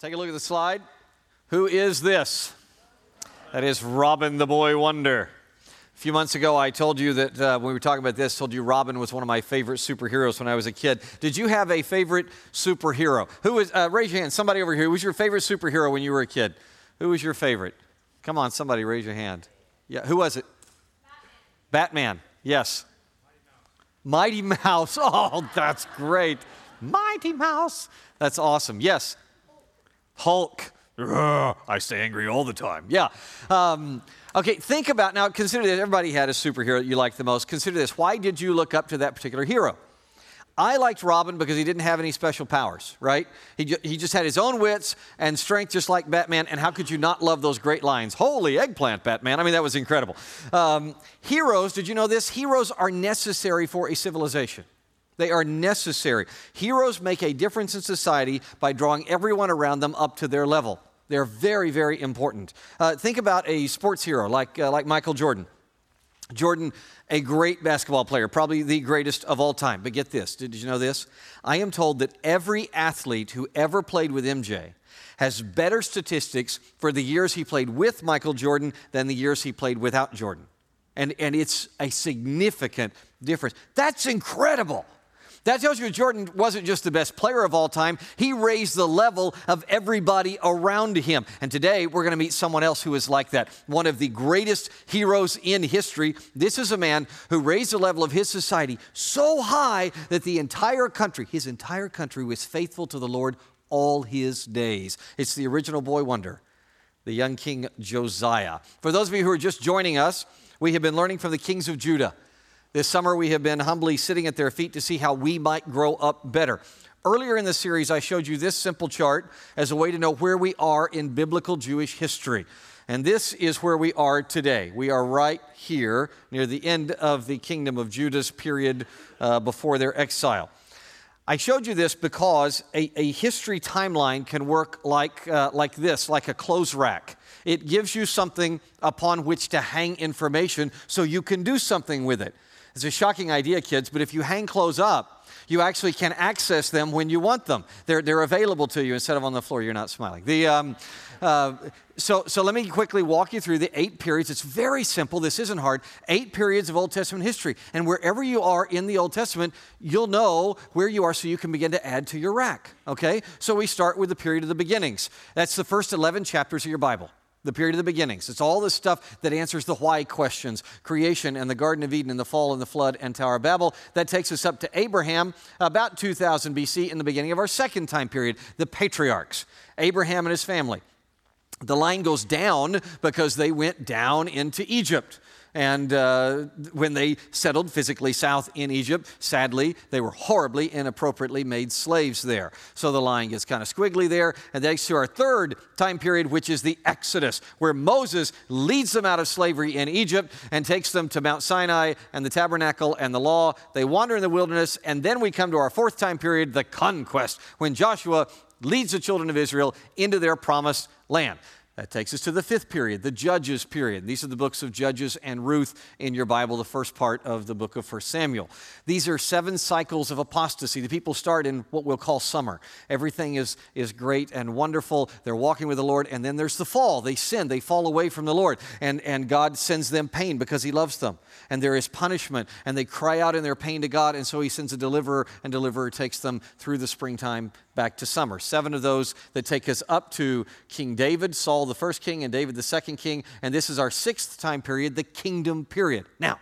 Take a look at the slide. Who is this? That is Robin the Boy Wonder. A few months ago, I told you that uh, when we were talking about this, told you Robin was one of my favorite superheroes when I was a kid. Did you have a favorite superhero? Who was? Uh, raise your hand. Somebody over here. Who was your favorite superhero when you were a kid? Who was your favorite? Come on, somebody, raise your hand. Yeah, who was it? Batman. Batman. Yes. Mighty Mouse. Mighty Mouse. Oh, that's great. Mighty Mouse. That's awesome. Yes. Hulk. I stay angry all the time. Yeah. Um, okay, think about now, consider this. Everybody had a superhero that you liked the most. Consider this. Why did you look up to that particular hero? I liked Robin because he didn't have any special powers, right? He, he just had his own wits and strength, just like Batman. And how could you not love those great lines? Holy eggplant, Batman. I mean, that was incredible. Um, heroes, did you know this? Heroes are necessary for a civilization. They are necessary. Heroes make a difference in society by drawing everyone around them up to their level. They're very, very important. Uh, think about a sports hero like, uh, like Michael Jordan. Jordan, a great basketball player, probably the greatest of all time. But get this did you know this? I am told that every athlete who ever played with MJ has better statistics for the years he played with Michael Jordan than the years he played without Jordan. And, and it's a significant difference. That's incredible. That tells you Jordan wasn't just the best player of all time, he raised the level of everybody around him. And today we're going to meet someone else who is like that, one of the greatest heroes in history. This is a man who raised the level of his society so high that the entire country, his entire country, was faithful to the Lord all his days. It's the original boy wonder, the young king Josiah. For those of you who are just joining us, we have been learning from the kings of Judah. This summer, we have been humbly sitting at their feet to see how we might grow up better. Earlier in the series, I showed you this simple chart as a way to know where we are in biblical Jewish history. And this is where we are today. We are right here near the end of the kingdom of Judah's period uh, before their exile. I showed you this because a, a history timeline can work like, uh, like this, like a clothes rack. It gives you something upon which to hang information so you can do something with it. It's a shocking idea, kids, but if you hang clothes up, you actually can access them when you want them. They're, they're available to you instead of on the floor. You're not smiling. The, um, uh, so, so let me quickly walk you through the eight periods. It's very simple. This isn't hard. Eight periods of Old Testament history. And wherever you are in the Old Testament, you'll know where you are so you can begin to add to your rack. Okay? So we start with the period of the beginnings. That's the first 11 chapters of your Bible the period of the beginnings. It's all the stuff that answers the why questions creation and the Garden of Eden and the fall and the flood and Tower of Babel. That takes us up to Abraham, about 2000 BC, in the beginning of our second time period, the patriarchs, Abraham and his family. The line goes down because they went down into Egypt. And uh, when they settled physically south in Egypt, sadly, they were horribly, inappropriately made slaves there. So the line gets kind of squiggly there. And next to our third time period, which is the Exodus, where Moses leads them out of slavery in Egypt and takes them to Mount Sinai and the tabernacle and the law. They wander in the wilderness. And then we come to our fourth time period, the conquest, when Joshua leads the children of Israel into their promised land. That takes us to the fifth period, the Judges period. These are the books of Judges and Ruth in your Bible, the first part of the book of 1 Samuel. These are seven cycles of apostasy. The people start in what we'll call summer. Everything is, is great and wonderful. They're walking with the Lord, and then there's the fall. They sin, they fall away from the Lord, and, and God sends them pain because He loves them. And there is punishment, and they cry out in their pain to God, and so He sends a deliverer, and deliverer takes them through the springtime back to summer. Seven of those that take us up to King David, Saul the first king, and David the second king. And this is our sixth time period, the kingdom period. Now,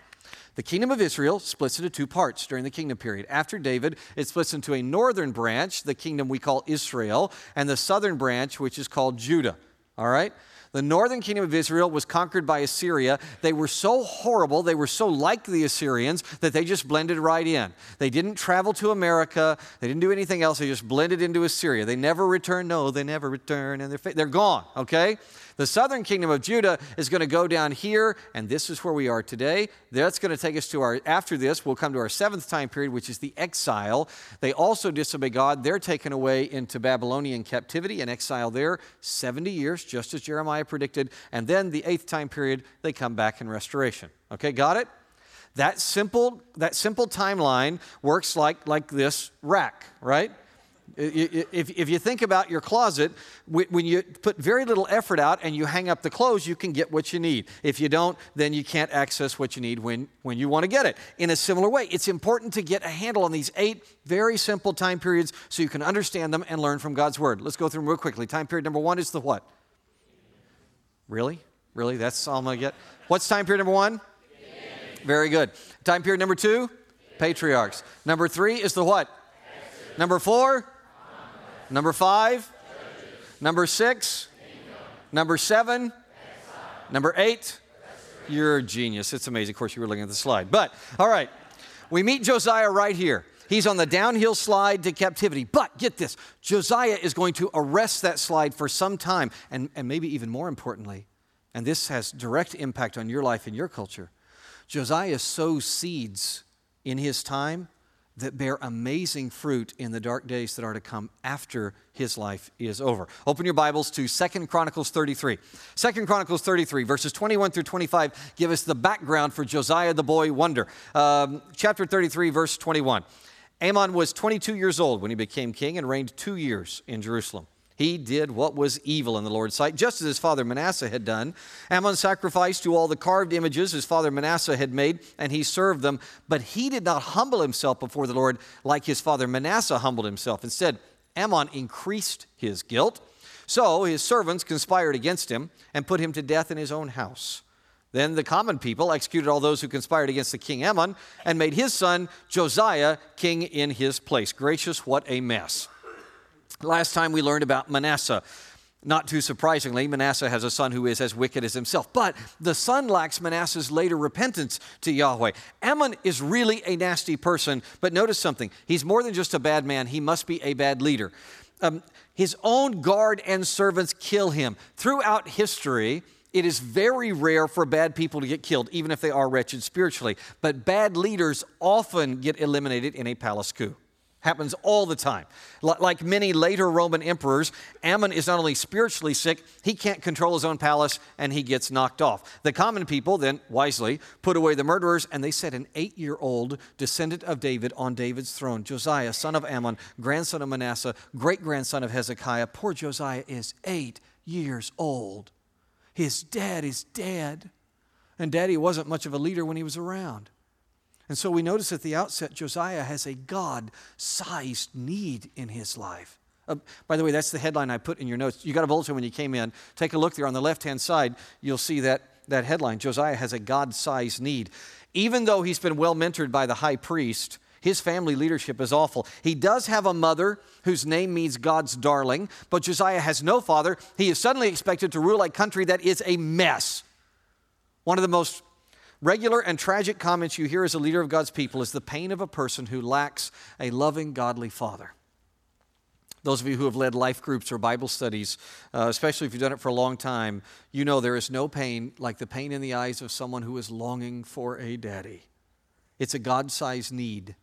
the kingdom of Israel splits into two parts during the kingdom period. After David, it splits into a northern branch, the kingdom we call Israel, and the southern branch, which is called Judah. All right? The northern kingdom of Israel was conquered by Assyria. They were so horrible, they were so like the Assyrians that they just blended right in. They didn't travel to America, they didn't do anything else, they just blended into Assyria. They never returned. No, they never return, and they're, they're gone, okay? The southern kingdom of Judah is going to go down here, and this is where we are today. That's going to take us to our, after this, we'll come to our seventh time period, which is the exile. They also disobey God. They're taken away into Babylonian captivity and exile there 70 years, just as Jeremiah predicted. And then the eighth time period, they come back in restoration. Okay, got it? That simple, that simple timeline works like, like this rack, right? If, if you think about your closet, when you put very little effort out and you hang up the clothes, you can get what you need. If you don't, then you can't access what you need when, when you want to get it. In a similar way, it's important to get a handle on these eight very simple time periods so you can understand them and learn from God's Word. Let's go through them real quickly. Time period number one is the what? Really? Really? That's all I'm going to get? What's time period number one? Very good. Time period number two? Patriarchs. Number three is the what? Number four? Number five? Number six? Number seven? Number eight? You're a genius. It's amazing. Of course, you were looking at the slide. But, all right, we meet Josiah right here. He's on the downhill slide to captivity. But get this Josiah is going to arrest that slide for some time. And, and maybe even more importantly, and this has direct impact on your life and your culture, Josiah sows seeds in his time that bear amazing fruit in the dark days that are to come after his life is over. Open your Bibles to Second Chronicles 33. Second Chronicles 33, verses 21 through 25, give us the background for Josiah the boy wonder. Um, chapter 33, verse 21. Amon was 22 years old when he became king and reigned two years in Jerusalem. He did what was evil in the Lord's sight, just as his father Manasseh had done. Amon sacrificed to all the carved images his father Manasseh had made, and he served them. But he did not humble himself before the Lord like his father Manasseh humbled himself. Instead, Amon increased his guilt. So his servants conspired against him and put him to death in his own house. Then the common people executed all those who conspired against the king Amon and made his son Josiah king in his place. Gracious, what a mess. Last time we learned about Manasseh. Not too surprisingly, Manasseh has a son who is as wicked as himself. But the son lacks Manasseh's later repentance to Yahweh. Amon is really a nasty person, but notice something. He's more than just a bad man, he must be a bad leader. Um, his own guard and servants kill him. Throughout history, it is very rare for bad people to get killed, even if they are wretched spiritually. But bad leaders often get eliminated in a palace coup. Happens all the time. Like many later Roman emperors, Amon is not only spiritually sick, he can't control his own palace and he gets knocked off. The common people then, wisely, put away the murderers and they set an eight year old descendant of David on David's throne Josiah, son of Amon, grandson of Manasseh, great grandson of Hezekiah. Poor Josiah is eight years old. His dad is dead. And daddy wasn't much of a leader when he was around. And so we notice at the outset, Josiah has a God sized need in his life. Uh, by the way, that's the headline I put in your notes. You got a bulletin when you came in. Take a look there on the left hand side, you'll see that, that headline Josiah has a God sized need. Even though he's been well mentored by the high priest, his family leadership is awful. He does have a mother whose name means God's darling, but Josiah has no father. He is suddenly expected to rule a country that is a mess. One of the most Regular and tragic comments you hear as a leader of God's people is the pain of a person who lacks a loving, godly father. Those of you who have led life groups or Bible studies, uh, especially if you've done it for a long time, you know there is no pain like the pain in the eyes of someone who is longing for a daddy. It's a God sized need,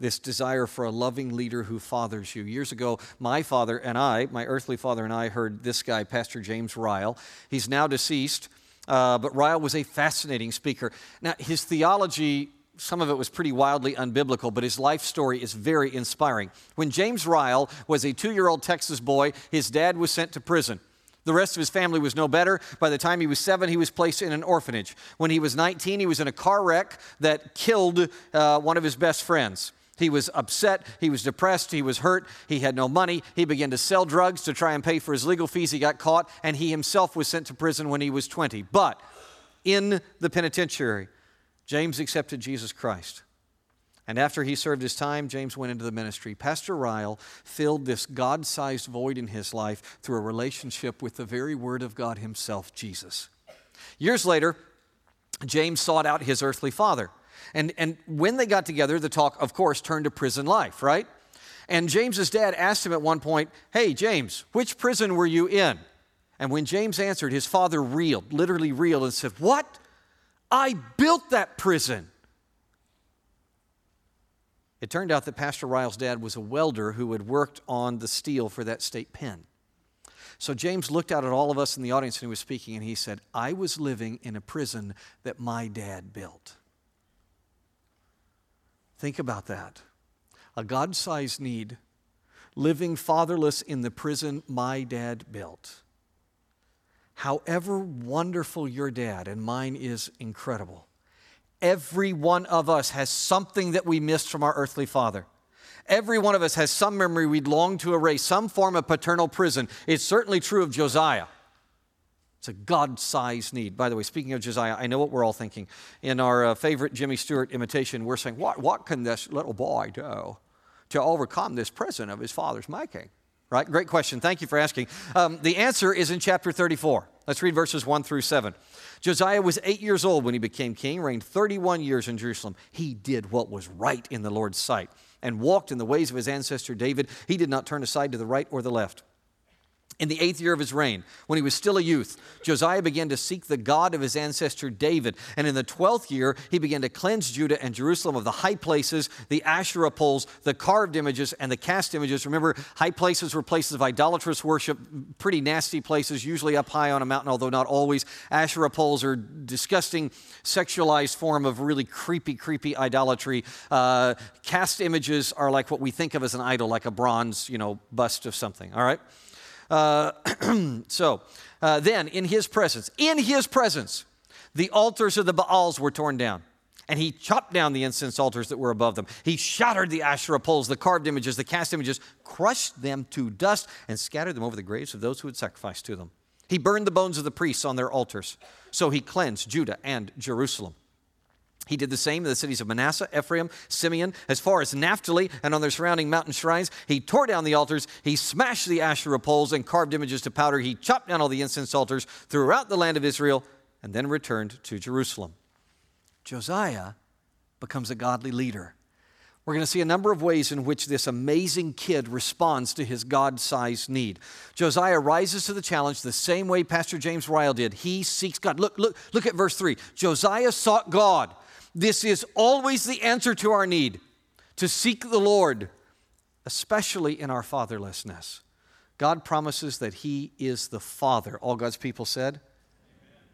this desire for a loving leader who fathers you. Years ago, my father and I, my earthly father and I, heard this guy, Pastor James Ryle. He's now deceased. Uh, but Ryle was a fascinating speaker. Now, his theology, some of it was pretty wildly unbiblical, but his life story is very inspiring. When James Ryle was a two year old Texas boy, his dad was sent to prison. The rest of his family was no better. By the time he was seven, he was placed in an orphanage. When he was 19, he was in a car wreck that killed uh, one of his best friends. He was upset, he was depressed, he was hurt, he had no money. He began to sell drugs to try and pay for his legal fees. He got caught, and he himself was sent to prison when he was 20. But in the penitentiary, James accepted Jesus Christ. And after he served his time, James went into the ministry. Pastor Ryle filled this God sized void in his life through a relationship with the very Word of God Himself, Jesus. Years later, James sought out his earthly father. And, and when they got together, the talk, of course, turned to prison life, right? And James's dad asked him at one point, Hey, James, which prison were you in? And when James answered, his father reeled, literally reeled, and said, What? I built that prison. It turned out that Pastor Ryle's dad was a welder who had worked on the steel for that state pen. So James looked out at all of us in the audience and he was speaking, and he said, I was living in a prison that my dad built. Think about that. A God sized need living fatherless in the prison my dad built. However wonderful your dad, and mine is incredible, every one of us has something that we missed from our earthly father. Every one of us has some memory we'd long to erase, some form of paternal prison. It's certainly true of Josiah. It's a God sized need. By the way, speaking of Josiah, I know what we're all thinking. In our uh, favorite Jimmy Stewart imitation, we're saying, what, what can this little boy do to overcome this prison of his father's making? Right? Great question. Thank you for asking. Um, the answer is in chapter 34. Let's read verses 1 through 7. Josiah was eight years old when he became king, reigned 31 years in Jerusalem. He did what was right in the Lord's sight and walked in the ways of his ancestor David. He did not turn aside to the right or the left. In the eighth year of his reign, when he was still a youth, Josiah began to seek the God of his ancestor David. And in the twelfth year, he began to cleanse Judah and Jerusalem of the high places, the Asherah poles, the carved images, and the cast images. Remember, high places were places of idolatrous worship, pretty nasty places, usually up high on a mountain, although not always. Asherah poles are disgusting, sexualized form of really creepy, creepy idolatry. Uh, cast images are like what we think of as an idol, like a bronze, you know, bust of something. All right. Uh, so uh, then, in his presence, in his presence, the altars of the Baals were torn down. And he chopped down the incense altars that were above them. He shattered the Asherah poles, the carved images, the cast images, crushed them to dust, and scattered them over the graves of those who had sacrificed to them. He burned the bones of the priests on their altars. So he cleansed Judah and Jerusalem. He did the same in the cities of Manasseh, Ephraim, Simeon, as far as Naphtali and on their surrounding mountain shrines. He tore down the altars, he smashed the Asherah poles and carved images to powder. He chopped down all the incense altars throughout the land of Israel and then returned to Jerusalem. Josiah becomes a godly leader. We're going to see a number of ways in which this amazing kid responds to his God sized need. Josiah rises to the challenge the same way Pastor James Ryle did. He seeks God. Look, look, look at verse 3. Josiah sought God. This is always the answer to our need to seek the Lord, especially in our fatherlessness. God promises that He is the Father. All God's people said? Amen.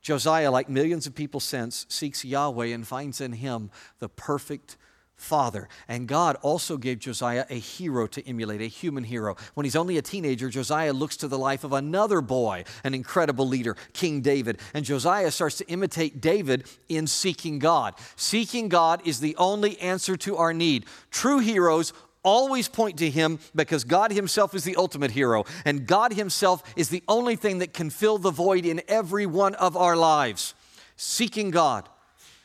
Josiah, like millions of people since, seeks Yahweh and finds in Him the perfect father. And God also gave Josiah a hero to emulate, a human hero. When he's only a teenager, Josiah looks to the life of another boy, an incredible leader, King David. And Josiah starts to imitate David in seeking God. Seeking God is the only answer to our need. True heroes always point to him because God himself is the ultimate hero and God himself is the only thing that can fill the void in every one of our lives. Seeking God.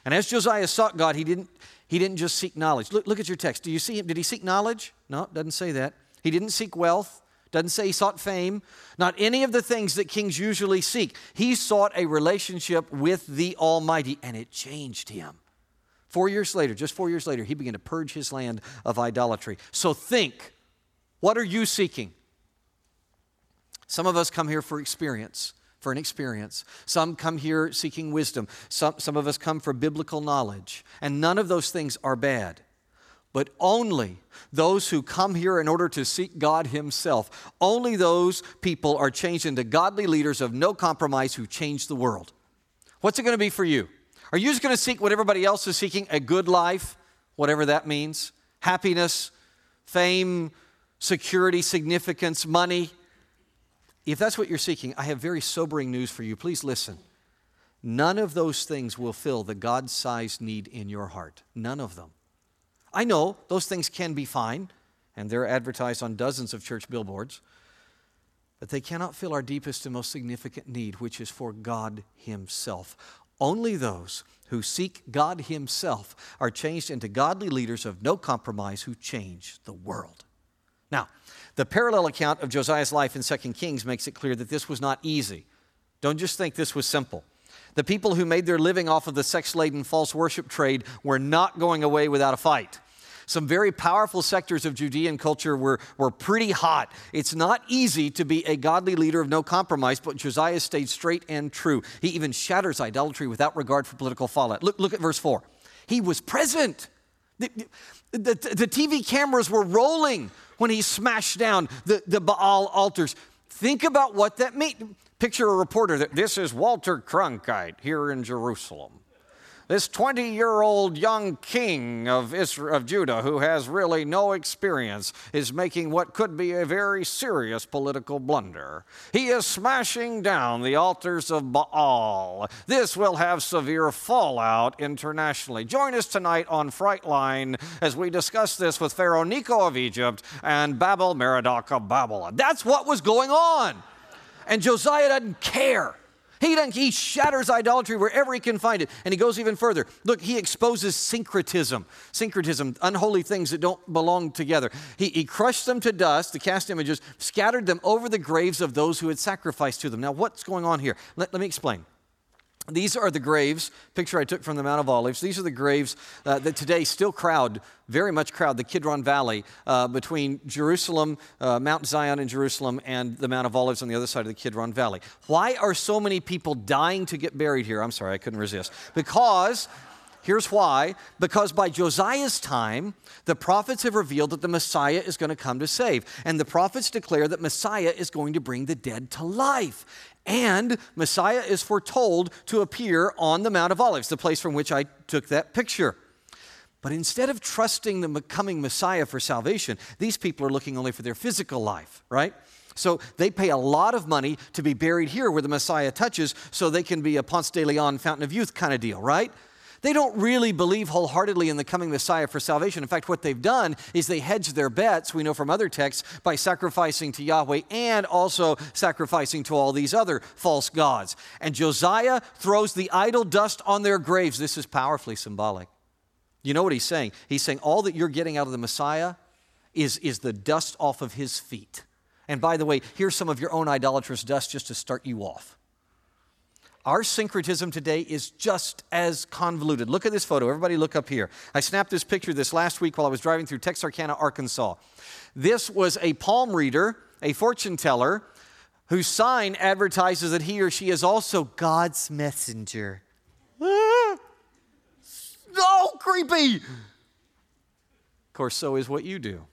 And as Josiah sought God, he didn't he didn't just seek knowledge. Look, look at your text. Do you see him? Did he seek knowledge? No, doesn't say that. He didn't seek wealth. Doesn't say he sought fame. Not any of the things that kings usually seek. He sought a relationship with the Almighty, and it changed him. Four years later, just four years later, he began to purge his land of idolatry. So think what are you seeking? Some of us come here for experience for an experience. Some come here seeking wisdom. Some, some of us come for biblical knowledge. And none of those things are bad. But only those who come here in order to seek God Himself, only those people are changed into godly leaders of no compromise who change the world. What's it going to be for you? Are you just going to seek what everybody else is seeking? A good life, whatever that means, happiness, fame, security, significance, money, if that's what you're seeking, I have very sobering news for you. Please listen. None of those things will fill the God sized need in your heart. None of them. I know those things can be fine, and they're advertised on dozens of church billboards, but they cannot fill our deepest and most significant need, which is for God Himself. Only those who seek God Himself are changed into godly leaders of no compromise who change the world. Now, the parallel account of Josiah's life in 2 Kings makes it clear that this was not easy. Don't just think this was simple. The people who made their living off of the sex laden false worship trade were not going away without a fight. Some very powerful sectors of Judean culture were, were pretty hot. It's not easy to be a godly leader of no compromise, but Josiah stayed straight and true. He even shatters idolatry without regard for political fallout. Look, look at verse 4. He was present. The, the, TV cameras were rolling when he smashed down the, the Baal altars. Think about what that means. Picture a reporter that this is Walter Cronkite here in Jerusalem. This 20 year old young king of, Israel, of Judah who has really no experience is making what could be a very serious political blunder. He is smashing down the altars of Baal. This will have severe fallout internationally. Join us tonight on Frightline as we discuss this with Pharaoh Necho of Egypt and Babel Merodach of Babylon. That's what was going on. And Josiah doesn't care. He, he shatters idolatry wherever he can find it. And he goes even further. Look, he exposes syncretism. Syncretism, unholy things that don't belong together. He, he crushed them to dust, the cast images, scattered them over the graves of those who had sacrificed to them. Now, what's going on here? Let, let me explain. These are the graves, picture I took from the Mount of Olives. These are the graves uh, that today still crowd, very much crowd the Kidron Valley uh, between Jerusalem, uh, Mount Zion in Jerusalem, and the Mount of Olives on the other side of the Kidron Valley. Why are so many people dying to get buried here? I'm sorry, I couldn't resist. Because Here's why because by Josiah's time, the prophets have revealed that the Messiah is going to come to save. And the prophets declare that Messiah is going to bring the dead to life. And Messiah is foretold to appear on the Mount of Olives, the place from which I took that picture. But instead of trusting the coming Messiah for salvation, these people are looking only for their physical life, right? So they pay a lot of money to be buried here where the Messiah touches so they can be a Ponce de Leon fountain of youth kind of deal, right? They don't really believe wholeheartedly in the coming Messiah for salvation. In fact, what they've done is they hedge their bets, we know from other texts, by sacrificing to Yahweh and also sacrificing to all these other false gods. And Josiah throws the idol dust on their graves. This is powerfully symbolic. You know what he's saying? He's saying all that you're getting out of the Messiah is, is the dust off of his feet. And by the way, here's some of your own idolatrous dust just to start you off. Our syncretism today is just as convoluted. Look at this photo. Everybody, look up here. I snapped this picture this last week while I was driving through Texarkana, Arkansas. This was a palm reader, a fortune teller, whose sign advertises that he or she is also God's messenger. Ah, so creepy. Of course, so is what you do.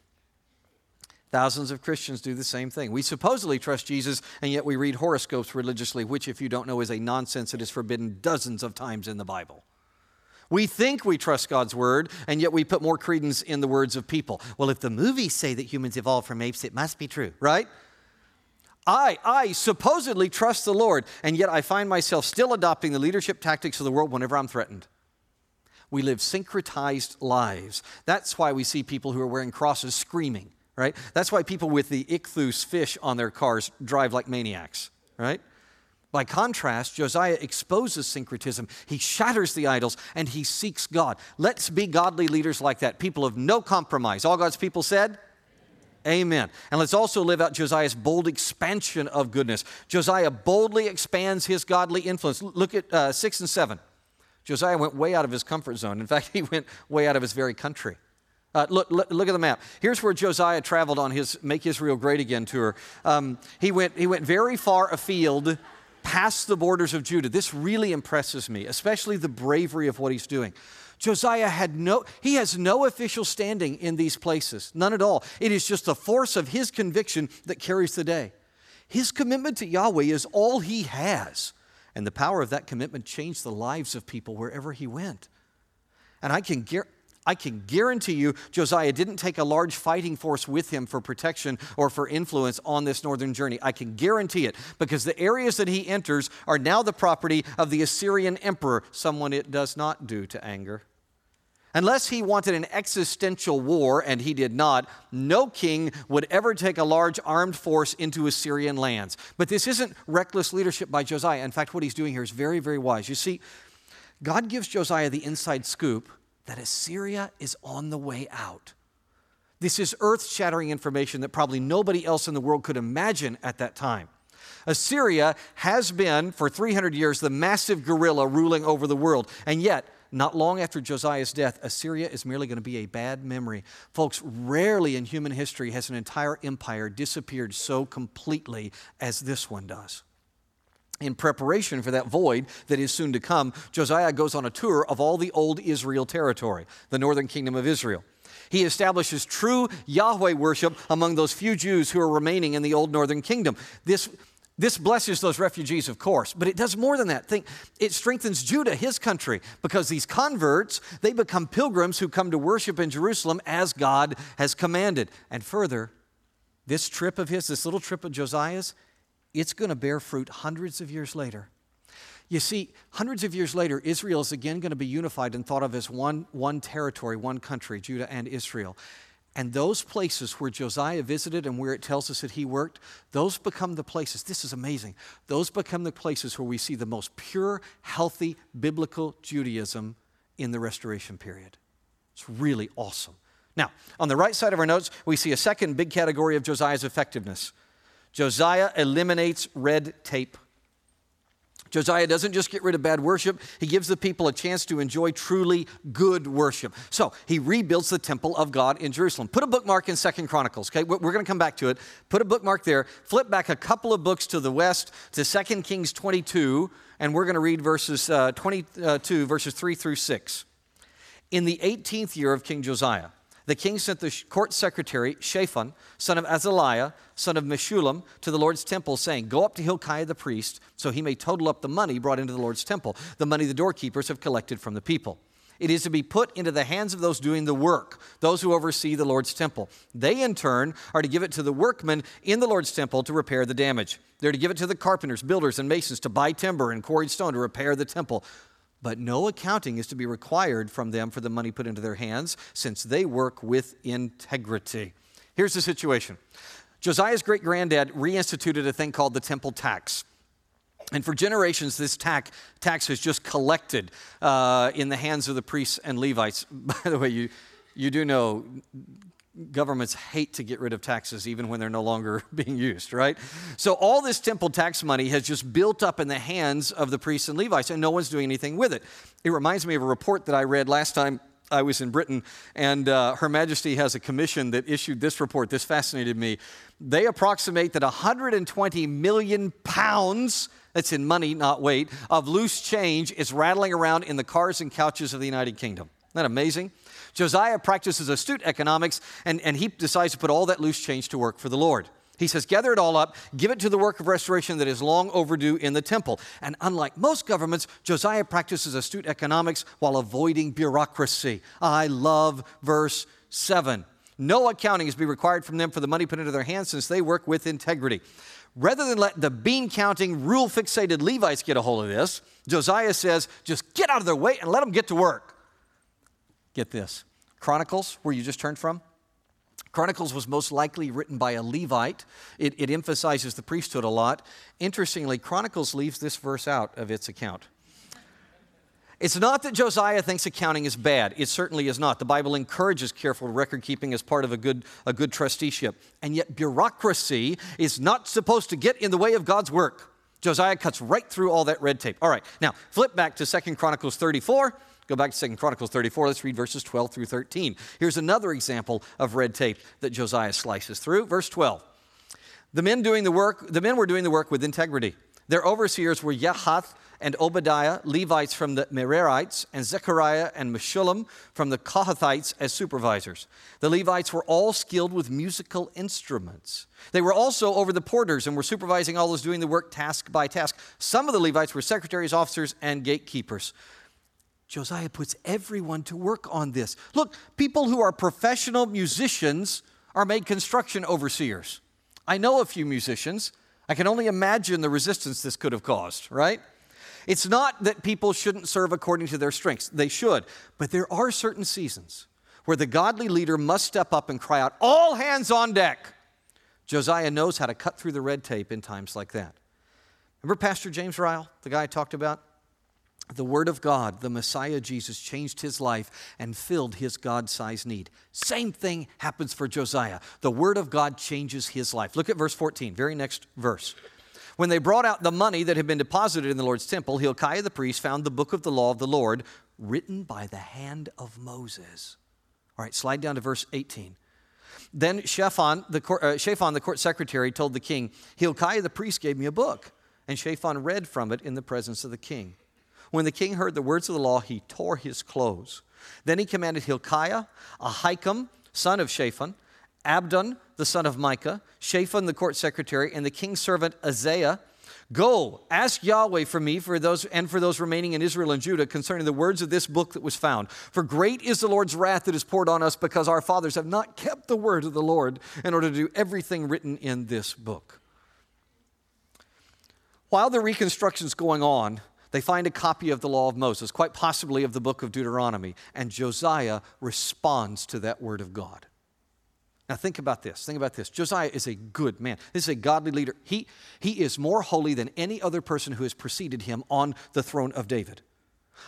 Thousands of Christians do the same thing. We supposedly trust Jesus, and yet we read horoscopes religiously, which, if you don't know, is a nonsense that is forbidden dozens of times in the Bible. We think we trust God's word, and yet we put more credence in the words of people. Well, if the movies say that humans evolved from apes, it must be true, right? I, I supposedly trust the Lord, and yet I find myself still adopting the leadership tactics of the world whenever I'm threatened. We live syncretized lives. That's why we see people who are wearing crosses screaming right? That's why people with the ichthus fish on their cars drive like maniacs, right? By contrast, Josiah exposes syncretism. He shatters the idols and he seeks God. Let's be godly leaders like that, people of no compromise. All God's people said, Amen. And let's also live out Josiah's bold expansion of goodness. Josiah boldly expands his godly influence. Look at uh, 6 and 7. Josiah went way out of his comfort zone. In fact, he went way out of his very country. Uh, look, look, look, at the map. Here's where Josiah traveled on his Make Israel Great Again tour. Um, he, went, he went very far afield past the borders of Judah. This really impresses me, especially the bravery of what he's doing. Josiah had no, he has no official standing in these places, none at all. It is just the force of his conviction that carries the day. His commitment to Yahweh is all he has. And the power of that commitment changed the lives of people wherever he went. And I can, I can guarantee you Josiah didn't take a large fighting force with him for protection or for influence on this northern journey. I can guarantee it because the areas that he enters are now the property of the Assyrian emperor, someone it does not do to anger. Unless he wanted an existential war, and he did not, no king would ever take a large armed force into Assyrian lands. But this isn't reckless leadership by Josiah. In fact, what he's doing here is very, very wise. You see, God gives Josiah the inside scoop that Assyria is on the way out. This is earth shattering information that probably nobody else in the world could imagine at that time. Assyria has been, for 300 years, the massive gorilla ruling over the world. And yet, not long after Josiah's death, Assyria is merely going to be a bad memory. Folks, rarely in human history has an entire empire disappeared so completely as this one does in preparation for that void that is soon to come, Josiah goes on a tour of all the old Israel territory, the northern kingdom of Israel. He establishes true Yahweh worship among those few Jews who are remaining in the old northern kingdom. This This blesses those refugees, of course, but it does more than that. Think it strengthens Judah, his country, because these converts, they become pilgrims who come to worship in Jerusalem as God has commanded. And further, this trip of his, this little trip of Josiah's, it's going to bear fruit hundreds of years later. You see, hundreds of years later, Israel is again going to be unified and thought of as one, one territory, one country, Judah and Israel. And those places where Josiah visited and where it tells us that he worked, those become the places, this is amazing, those become the places where we see the most pure, healthy, biblical Judaism in the restoration period. It's really awesome. Now, on the right side of our notes, we see a second big category of Josiah's effectiveness. Josiah eliminates red tape. Josiah doesn't just get rid of bad worship, he gives the people a chance to enjoy truly good worship. So he rebuilds the temple of God in Jerusalem. Put a bookmark in Second Chronicles, okay? We're going to come back to it. Put a bookmark there. Flip back a couple of books to the west to Second Kings 22, and we're going to read verses uh, 22, verses 3 through 6. In the 18th year of King Josiah, the king sent the court secretary, Shaphan, son of Azaliah, son of Meshullam, to the Lord's temple, saying, Go up to Hilkiah the priest, so he may total up the money brought into the Lord's temple, the money the doorkeepers have collected from the people. It is to be put into the hands of those doing the work, those who oversee the Lord's temple. They, in turn, are to give it to the workmen in the Lord's temple to repair the damage. They're to give it to the carpenters, builders, and masons to buy timber and quarried stone to repair the temple but no accounting is to be required from them for the money put into their hands, since they work with integrity. Here's the situation Josiah's great granddad reinstituted a thing called the temple tax. And for generations, this tax, tax has just collected uh, in the hands of the priests and Levites. By the way, you, you do know governments hate to get rid of taxes even when they're no longer being used, right? So all this temple tax money has just built up in the hands of the priests and Levites, and no one's doing anything with it. It reminds me of a report that I read last time I was in Britain, and uh, Her Majesty has a commission that issued this report. This fascinated me. They approximate that 120 million pounds, that's in money, not weight, of loose change is rattling around in the cars and couches of the United Kingdom. Isn't that amazing? Josiah practices astute economics, and, and he decides to put all that loose change to work for the Lord. He says, Gather it all up, give it to the work of restoration that is long overdue in the temple. And unlike most governments, Josiah practices astute economics while avoiding bureaucracy. I love verse 7. No accounting is to be required from them for the money put into their hands since they work with integrity. Rather than let the bean counting, rule fixated Levites get a hold of this, Josiah says, just get out of their way and let them get to work. Get this Chronicles, where you just turned from, Chronicles was most likely written by a Levite. It, it, emphasizes the priesthood a lot. Interestingly, Chronicles leaves this verse out of its account. It's not that Josiah thinks accounting is bad. It certainly is not. The Bible encourages careful record keeping as part of a good, a good trusteeship. And yet, bureaucracy is not supposed to get in the way of God's work. Josiah cuts right through all that red tape. All right, now flip back to Second Chronicles 34. Go back to Second Chronicles 34. Let's read verses 12 through 13. Here's another example of red tape that Josiah slices through. Verse 12. The men doing the work, the men were doing the work with integrity. Their overseers were Yahath and Obadiah, Levites from the Merarites, and Zechariah and Meshullam from the Kohathites as supervisors. The Levites were all skilled with musical instruments. They were also over the porters and were supervising all those doing the work task by task. Some of the Levites were secretaries, officers, and gatekeepers. Josiah puts everyone to work on this. Look, people who are professional musicians are made construction overseers. I know a few musicians. I can only imagine the resistance this could have caused, right? It's not that people shouldn't serve according to their strengths, they should. But there are certain seasons where the godly leader must step up and cry out, All hands on deck! Josiah knows how to cut through the red tape in times like that. Remember Pastor James Ryle, the guy I talked about? The Word of God, the Messiah Jesus, changed his life and filled his God sized need. Same thing happens for Josiah. The Word of God changes his life. Look at verse 14, very next verse. When they brought out the money that had been deposited in the Lord's temple, Hilkiah the priest found the book of the law of the Lord written by the hand of Moses. All right, slide down to verse 18. Then Shaphan the, court, uh, Shaphan, the court secretary, told the king, Hilkiah the priest gave me a book. And Shaphan read from it in the presence of the king. When the king heard the words of the law, he tore his clothes. Then he commanded Hilkiah, Ahikam, son of Shaphan, Abdon, the son of Micah, Shaphan, the court secretary, and the king's servant Asaiah, Go, ask Yahweh for me for those and for those remaining in Israel and Judah concerning the words of this book that was found. For great is the Lord's wrath that is poured on us because our fathers have not kept the word of the Lord in order to do everything written in this book. While the reconstruction is going on, they find a copy of the law of Moses, quite possibly of the book of Deuteronomy, and Josiah responds to that word of God. Now, think about this. Think about this. Josiah is a good man. This is a godly leader. He, he is more holy than any other person who has preceded him on the throne of David.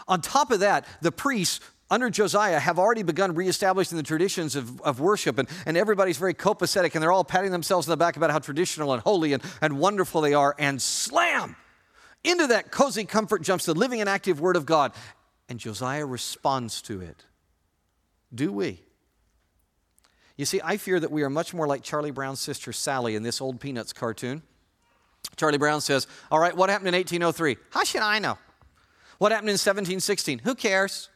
On top of that, the priests under Josiah have already begun reestablishing the traditions of, of worship, and, and everybody's very copacetic, and they're all patting themselves on the back about how traditional and holy and, and wonderful they are. And slam! Into that cozy comfort jumps the living and active Word of God. And Josiah responds to it. Do we? You see, I fear that we are much more like Charlie Brown's sister Sally in this old Peanuts cartoon. Charlie Brown says, All right, what happened in 1803? How should I know? What happened in 1716? Who cares?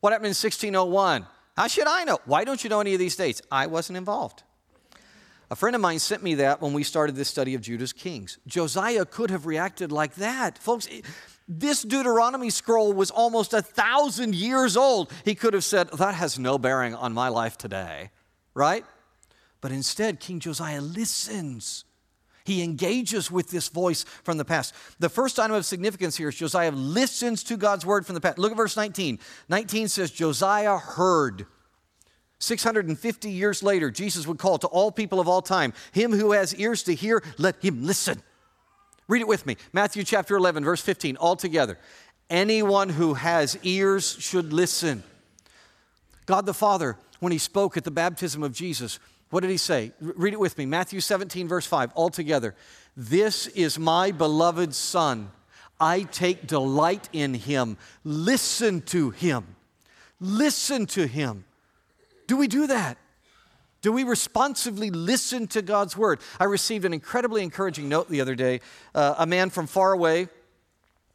What happened in 1601? How should I know? Why don't you know any of these dates? I wasn't involved. A friend of mine sent me that when we started this study of Judah's kings. Josiah could have reacted like that. Folks, this Deuteronomy scroll was almost a thousand years old. He could have said, That has no bearing on my life today right? But instead, King Josiah listens. He engages with this voice from the past. The first item of significance here is Josiah listens to God's word from the past. Look at verse 19. 19 says, Josiah heard. 650 years later, Jesus would call to all people of all time, Him who has ears to hear, let him listen. Read it with me. Matthew chapter 11, verse 15, all together. Anyone who has ears should listen. God the Father when he spoke at the baptism of Jesus. What did he say? Read it with me. Matthew 17, verse 5, all together. This is my beloved Son. I take delight in him. Listen to him. Listen to him. Do we do that? Do we responsively listen to God's word? I received an incredibly encouraging note the other day. Uh, a man from far away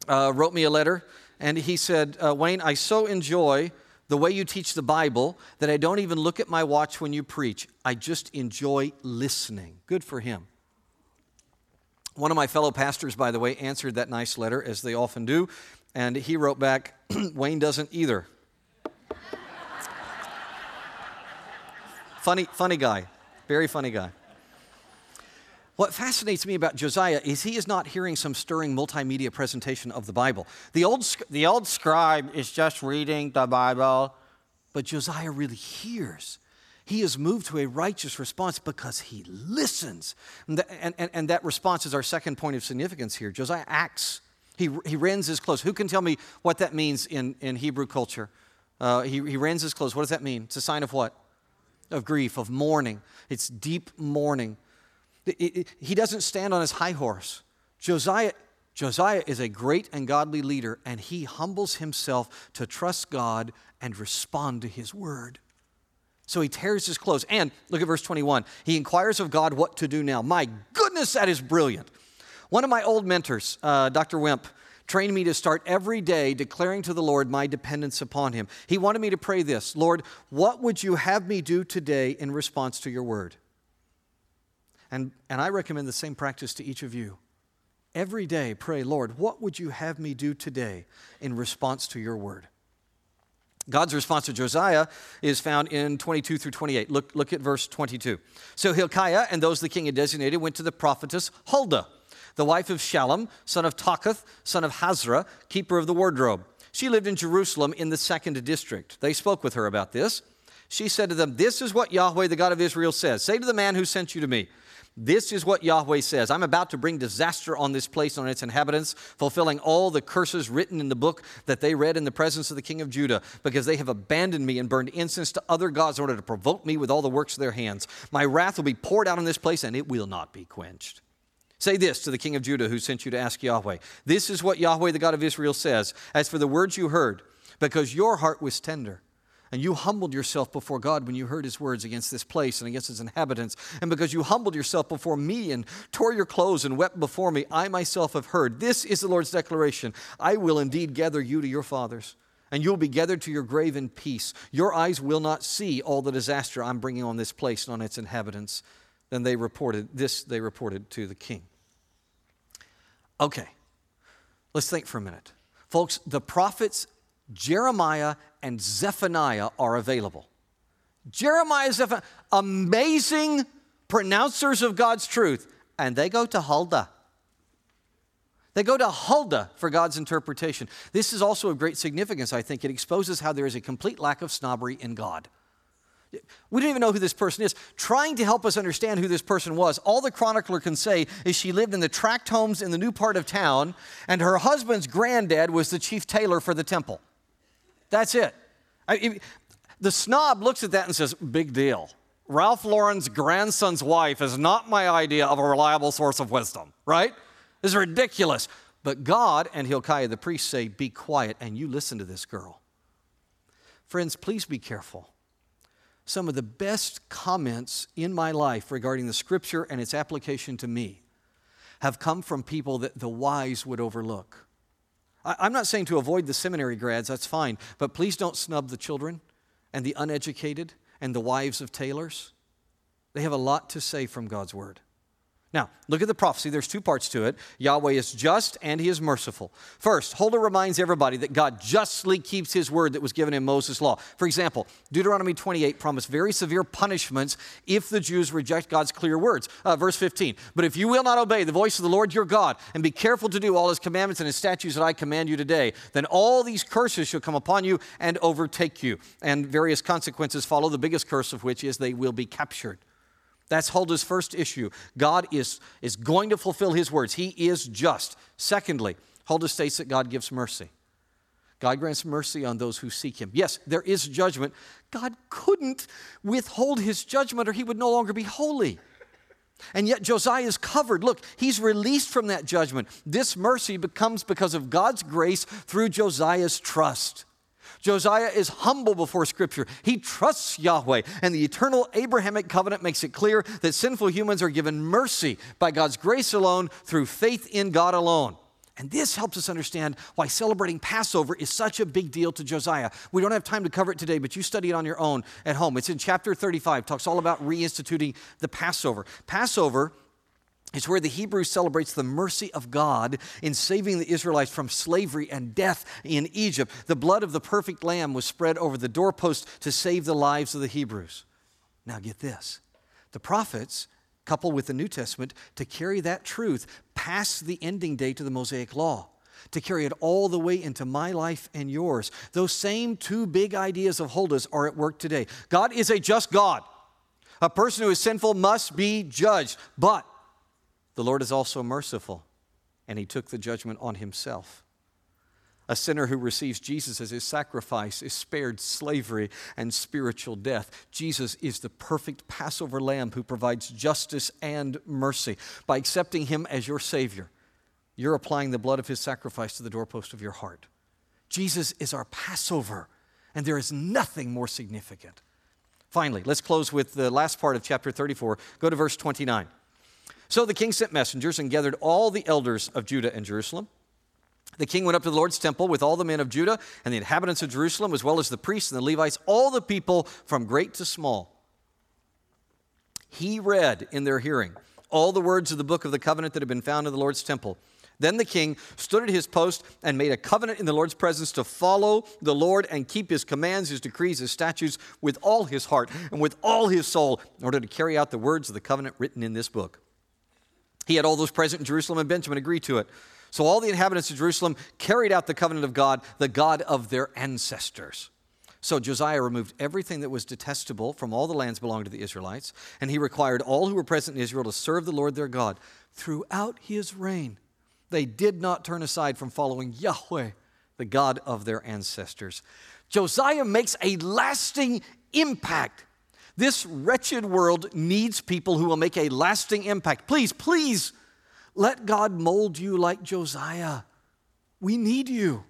uh, wrote me a letter, and he said, uh, Wayne, I so enjoy the way you teach the Bible that I don't even look at my watch when you preach. I just enjoy listening. Good for him. One of my fellow pastors, by the way, answered that nice letter, as they often do, and he wrote back, Wayne doesn't either. Funny, funny guy. Very funny guy. What fascinates me about Josiah is he is not hearing some stirring multimedia presentation of the Bible. The old, the old scribe is just reading the Bible, but Josiah really hears. He is moved to a righteous response because he listens. And, and, and, and that response is our second point of significance here. Josiah acts, he, he rends his clothes. Who can tell me what that means in, in Hebrew culture? Uh, he, he rends his clothes. What does that mean? It's a sign of what? Of grief, of mourning. It's deep mourning he doesn't stand on his high horse. Josiah, Josiah is a great and godly leader, and he humbles himself to trust God and respond to his word. So he tears his clothes. And look at verse 21. He inquires of God what to do now. My goodness, that is brilliant. One of my old mentors, uh, Dr. Wimp, trained me to start every day declaring to the Lord my dependence upon him. He wanted me to pray this Lord, what would you have me do today in response to your word? And, and I recommend the same practice to each of you. Every day, pray, Lord, what would you have me do today in response to your word? God's response to Josiah is found in 22 through 28. Look, look at verse 22. So Hilkiah and those the king had designated went to the prophetess Huldah, the wife of Shallum, son of Tokhath, son of Hasrah, keeper of the wardrobe. She lived in Jerusalem in the second district. They spoke with her about this. She said to them, This is what Yahweh, the God of Israel, says Say to the man who sent you to me, this is what Yahweh says I'm about to bring disaster on this place and on its inhabitants, fulfilling all the curses written in the book that they read in the presence of the king of Judah, because they have abandoned me and burned incense to other gods in order to provoke me with all the works of their hands. My wrath will be poured out on this place, and it will not be quenched. Say this to the king of Judah who sent you to ask Yahweh. This is what Yahweh, the God of Israel, says As for the words you heard, because your heart was tender, and you humbled yourself before God when you heard his words against this place and against its inhabitants. And because you humbled yourself before me and tore your clothes and wept before me, I myself have heard. This is the Lord's declaration I will indeed gather you to your fathers, and you'll be gathered to your grave in peace. Your eyes will not see all the disaster I'm bringing on this place and on its inhabitants. Then they reported, this they reported to the king. Okay, let's think for a minute. Folks, the prophets Jeremiah and Zephaniah are available. Jeremiah, Zephaniah, amazing pronouncers of God's truth, and they go to Huldah. They go to Huldah for God's interpretation. This is also of great significance, I think. It exposes how there is a complete lack of snobbery in God. We don't even know who this person is. Trying to help us understand who this person was, all the chronicler can say is she lived in the tract homes in the new part of town, and her husband's granddad was the chief tailor for the temple. That's it. I, the snob looks at that and says, Big deal. Ralph Lauren's grandson's wife is not my idea of a reliable source of wisdom, right? This is ridiculous. But God and Hilkiah the priest say, Be quiet and you listen to this girl. Friends, please be careful. Some of the best comments in my life regarding the scripture and its application to me have come from people that the wise would overlook. I'm not saying to avoid the seminary grads, that's fine, but please don't snub the children and the uneducated and the wives of tailors. They have a lot to say from God's word. Now, look at the prophecy. There's two parts to it. Yahweh is just and he is merciful. First, Huldah reminds everybody that God justly keeps his word that was given in Moses' law. For example, Deuteronomy 28 promised very severe punishments if the Jews reject God's clear words. Uh, verse 15, but if you will not obey the voice of the Lord your God and be careful to do all his commandments and his statutes that I command you today, then all these curses shall come upon you and overtake you. And various consequences follow, the biggest curse of which is they will be captured. That's Huldah's first issue. God is, is going to fulfill his words, he is just. Secondly, Huldah states that God gives mercy. God grants mercy on those who seek him. Yes, there is judgment. God couldn't withhold his judgment or he would no longer be holy. And yet Josiah is covered. Look, he's released from that judgment. This mercy becomes because of God's grace through Josiah's trust. Josiah is humble before Scripture. He trusts Yahweh, and the eternal Abrahamic covenant makes it clear that sinful humans are given mercy by God's grace alone through faith in God alone. And this helps us understand why celebrating Passover is such a big deal to Josiah. We don't have time to cover it today, but you study it on your own at home. It's in chapter 35, talks all about reinstituting the Passover. Passover it's where the Hebrew celebrates the mercy of God in saving the Israelites from slavery and death in Egypt. The blood of the perfect lamb was spread over the doorpost to save the lives of the Hebrews. Now, get this the prophets, coupled with the New Testament, to carry that truth past the ending date of the Mosaic Law to carry it all the way into my life and yours. Those same two big ideas of Huldah's are at work today. God is a just God. A person who is sinful must be judged, but the Lord is also merciful, and he took the judgment on himself. A sinner who receives Jesus as his sacrifice is spared slavery and spiritual death. Jesus is the perfect Passover lamb who provides justice and mercy. By accepting him as your Savior, you're applying the blood of his sacrifice to the doorpost of your heart. Jesus is our Passover, and there is nothing more significant. Finally, let's close with the last part of chapter 34. Go to verse 29. So the king sent messengers and gathered all the elders of Judah and Jerusalem. The king went up to the Lord's temple with all the men of Judah and the inhabitants of Jerusalem, as well as the priests and the Levites, all the people from great to small. He read in their hearing all the words of the book of the covenant that had been found in the Lord's temple. Then the king stood at his post and made a covenant in the Lord's presence to follow the Lord and keep his commands, his decrees, his statutes with all his heart and with all his soul in order to carry out the words of the covenant written in this book. He had all those present in Jerusalem and Benjamin agree to it. So all the inhabitants of Jerusalem carried out the covenant of God, the God of their ancestors. So Josiah removed everything that was detestable from all the lands belonging to the Israelites, and he required all who were present in Israel to serve the Lord their God throughout his reign. They did not turn aside from following Yahweh, the God of their ancestors. Josiah makes a lasting impact this wretched world needs people who will make a lasting impact. Please, please, let God mold you like Josiah. We need you.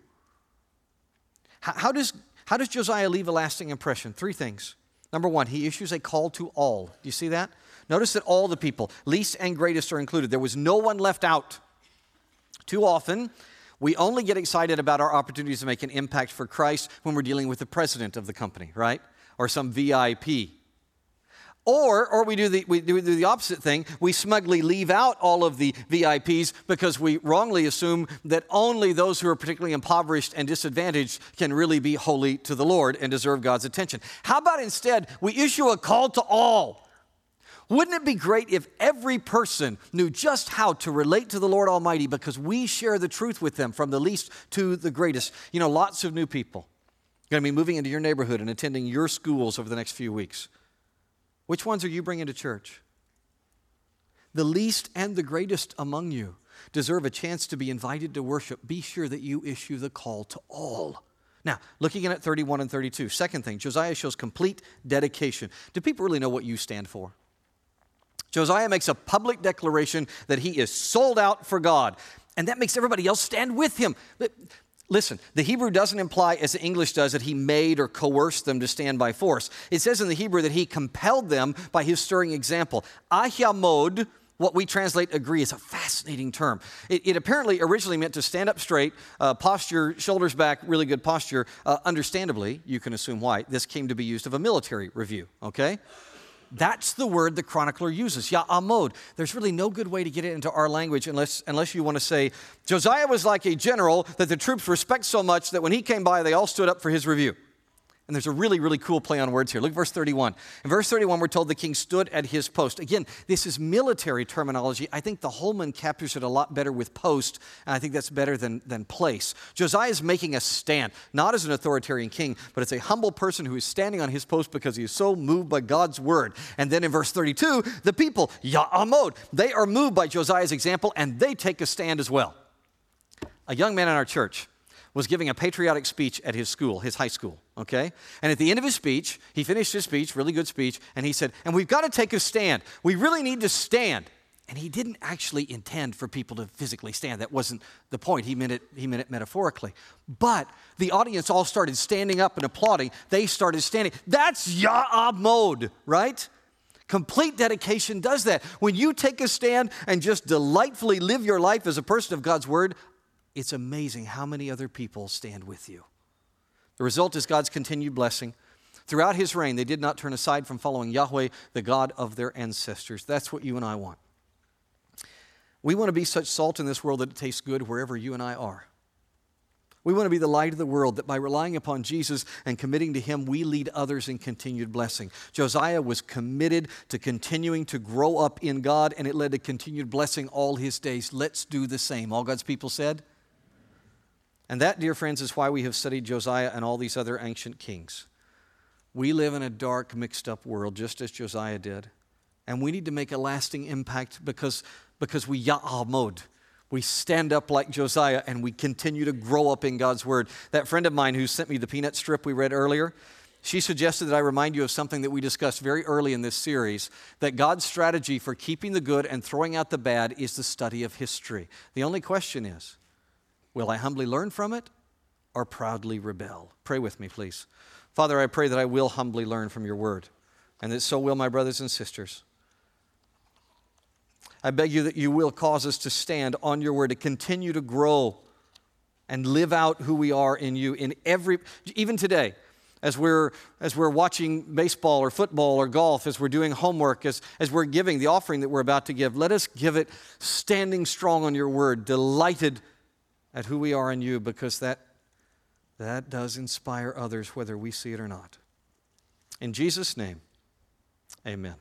How, does, how does Josiah leave a lasting impression? Three things. Number one, he issues a call to all. Do you see that? Notice that all the people, least and greatest, are included. There was no one left out. Too often, We only get excited about our opportunities to make an impact for Christ when we're dealing with the president of the company, right? Or some VIP. Or, or we, do the, we do the opposite thing. We smugly leave out all of the VIPs because we wrongly assume that only those who are particularly impoverished and disadvantaged can really be holy to the Lord and deserve God's attention. How about instead we issue a call to all? Wouldn't it be great if every person knew just how to relate to the Lord Almighty because we share the truth with them from the least to the greatest? You know, lots of new people going to be moving into your neighborhood and attending your schools over the next few weeks. Which ones are you bringing to church? The least and the greatest among you deserve a chance to be invited to worship. Be sure that you issue the call to all. Now, looking at 31 and 32, second thing, Josiah shows complete dedication. Do people really know what you stand for? Josiah makes a public declaration that he is sold out for God, and that makes everybody else stand with him. Listen, the Hebrew doesn't imply, as the English does, that he made or coerced them to stand by force. It says in the Hebrew that he compelled them by his stirring example. Ahiamod, what we translate agree, is a fascinating term. It, it apparently originally meant to stand up straight, uh, posture, shoulders back, really good posture. Uh, understandably, you can assume why, this came to be used of a military review, okay? That's the word the chronicler uses, Ya'amod. There's really no good way to get it into our language unless, unless you want to say, Josiah was like a general that the troops respect so much that when he came by, they all stood up for his review. And there's a really, really cool play on words here. Look at verse 31. In verse 31, we're told the king stood at his post. Again, this is military terminology. I think the Holman captures it a lot better with post, and I think that's better than, than place. Josiah is making a stand, not as an authoritarian king, but as a humble person who is standing on his post because he is so moved by God's word. And then in verse 32, the people, Ya'amod, they are moved by Josiah's example and they take a stand as well. A young man in our church was giving a patriotic speech at his school, his high school, okay? And at the end of his speech, he finished his speech, really good speech, and he said, And we've got to take a stand. We really need to stand. And he didn't actually intend for people to physically stand. That wasn't the point. He meant it, he meant it metaphorically. But the audience all started standing up and applauding. They started standing. That's Ya'amod, right? Complete dedication does that. When you take a stand and just delightfully live your life as a person of God's word, it's amazing how many other people stand with you. The result is God's continued blessing. Throughout his reign, they did not turn aside from following Yahweh, the God of their ancestors. That's what you and I want. We want to be such salt in this world that it tastes good wherever you and I are. We want to be the light of the world, that by relying upon Jesus and committing to Him, we lead others in continued blessing. Josiah was committed to continuing to grow up in God, and it led to continued blessing all his days. Let's do the same. All God's people said? And that, dear friends, is why we have studied Josiah and all these other ancient kings. We live in a dark, mixed up world, just as Josiah did. And we need to make a lasting impact because, because we ya'amod. We stand up like Josiah and we continue to grow up in God's word. That friend of mine who sent me the peanut strip we read earlier, she suggested that I remind you of something that we discussed very early in this series that God's strategy for keeping the good and throwing out the bad is the study of history. The only question is Will I humbly learn from it or proudly rebel? Pray with me, please. Father, I pray that I will humbly learn from your word, and that so will my brothers and sisters. I beg you that you will cause us to stand on your word, to continue to grow and live out who we are in you in every, even today as we're, as we're watching baseball or football or golf, as we're doing homework, as, as we're giving the offering that we're about to give, let us give it standing strong on your word, delighted at who we are in you because that, that does inspire others whether we see it or not. In Jesus' name, amen.